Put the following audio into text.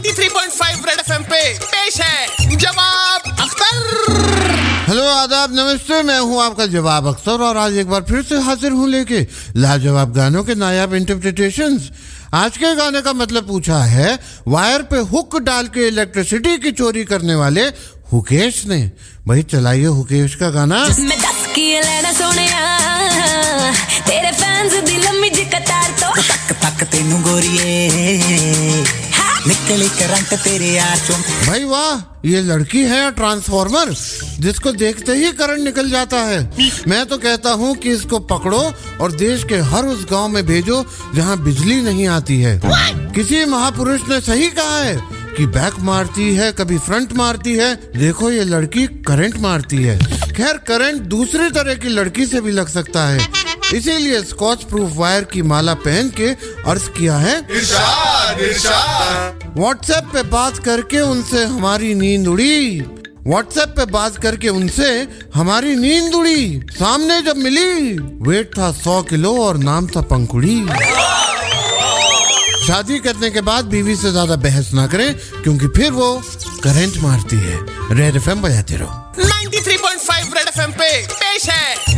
93.5 red FM पे पेश है जवाब अख्तर। हेलो आदाब नमस्ते मैं हूँ आपका जवाब अख्तर और आज एक बार फिर से हाजिर हूँ लेके लाजवाब गानों के नायाब इंटरप्रिटेशन आज के गाने का मतलब पूछा है वायर पे हुक डाल के इलेक्ट्रिसिटी की चोरी करने वाले हुकेश ने। भाई चलाइए हुकेश का गाना। तेरे फैंस दिल तो। तक तक तेनू गोरिए। निकली करंट तेरे आंचों भाई वाह ये लड़की है ट्रांसफॉर्मर जिसको देखते ही करंट निकल जाता है। मैं तो कहता हूँ कि इसको पकड़ो और देश के हर उस गाँव में भेजो जहाँ बिजली नहीं आती है। किसी महापुरुष ने सही कहा है कि बैक मारती है कभी फ्रंट मारती है। देखो ये लड़की करंट मारती है। खैर करंट दूसरी तरह की लड़की से भी लग सकता है। इसीलिए स्कॉच प्रूफ वायर की माला पहन के अर्ज़ किया है। इर्शाद, इर्शाद। व्हाट्सएप पे बात करके उनसे हमारी नींद उड़ी। व्हाट्सएप पे बात करके उनसे हमारी नींद उड़ी। सामने जब मिली वेट था सौ किलो और नाम था पंखुड़ी। शादी करने के बाद बीवी से ज़्यादा बहस ना करें, क्योंकि फिर वो करंट मारती है। रेड एफएम बजाते रहो। 93.5 रेड एफएम पे पेश है।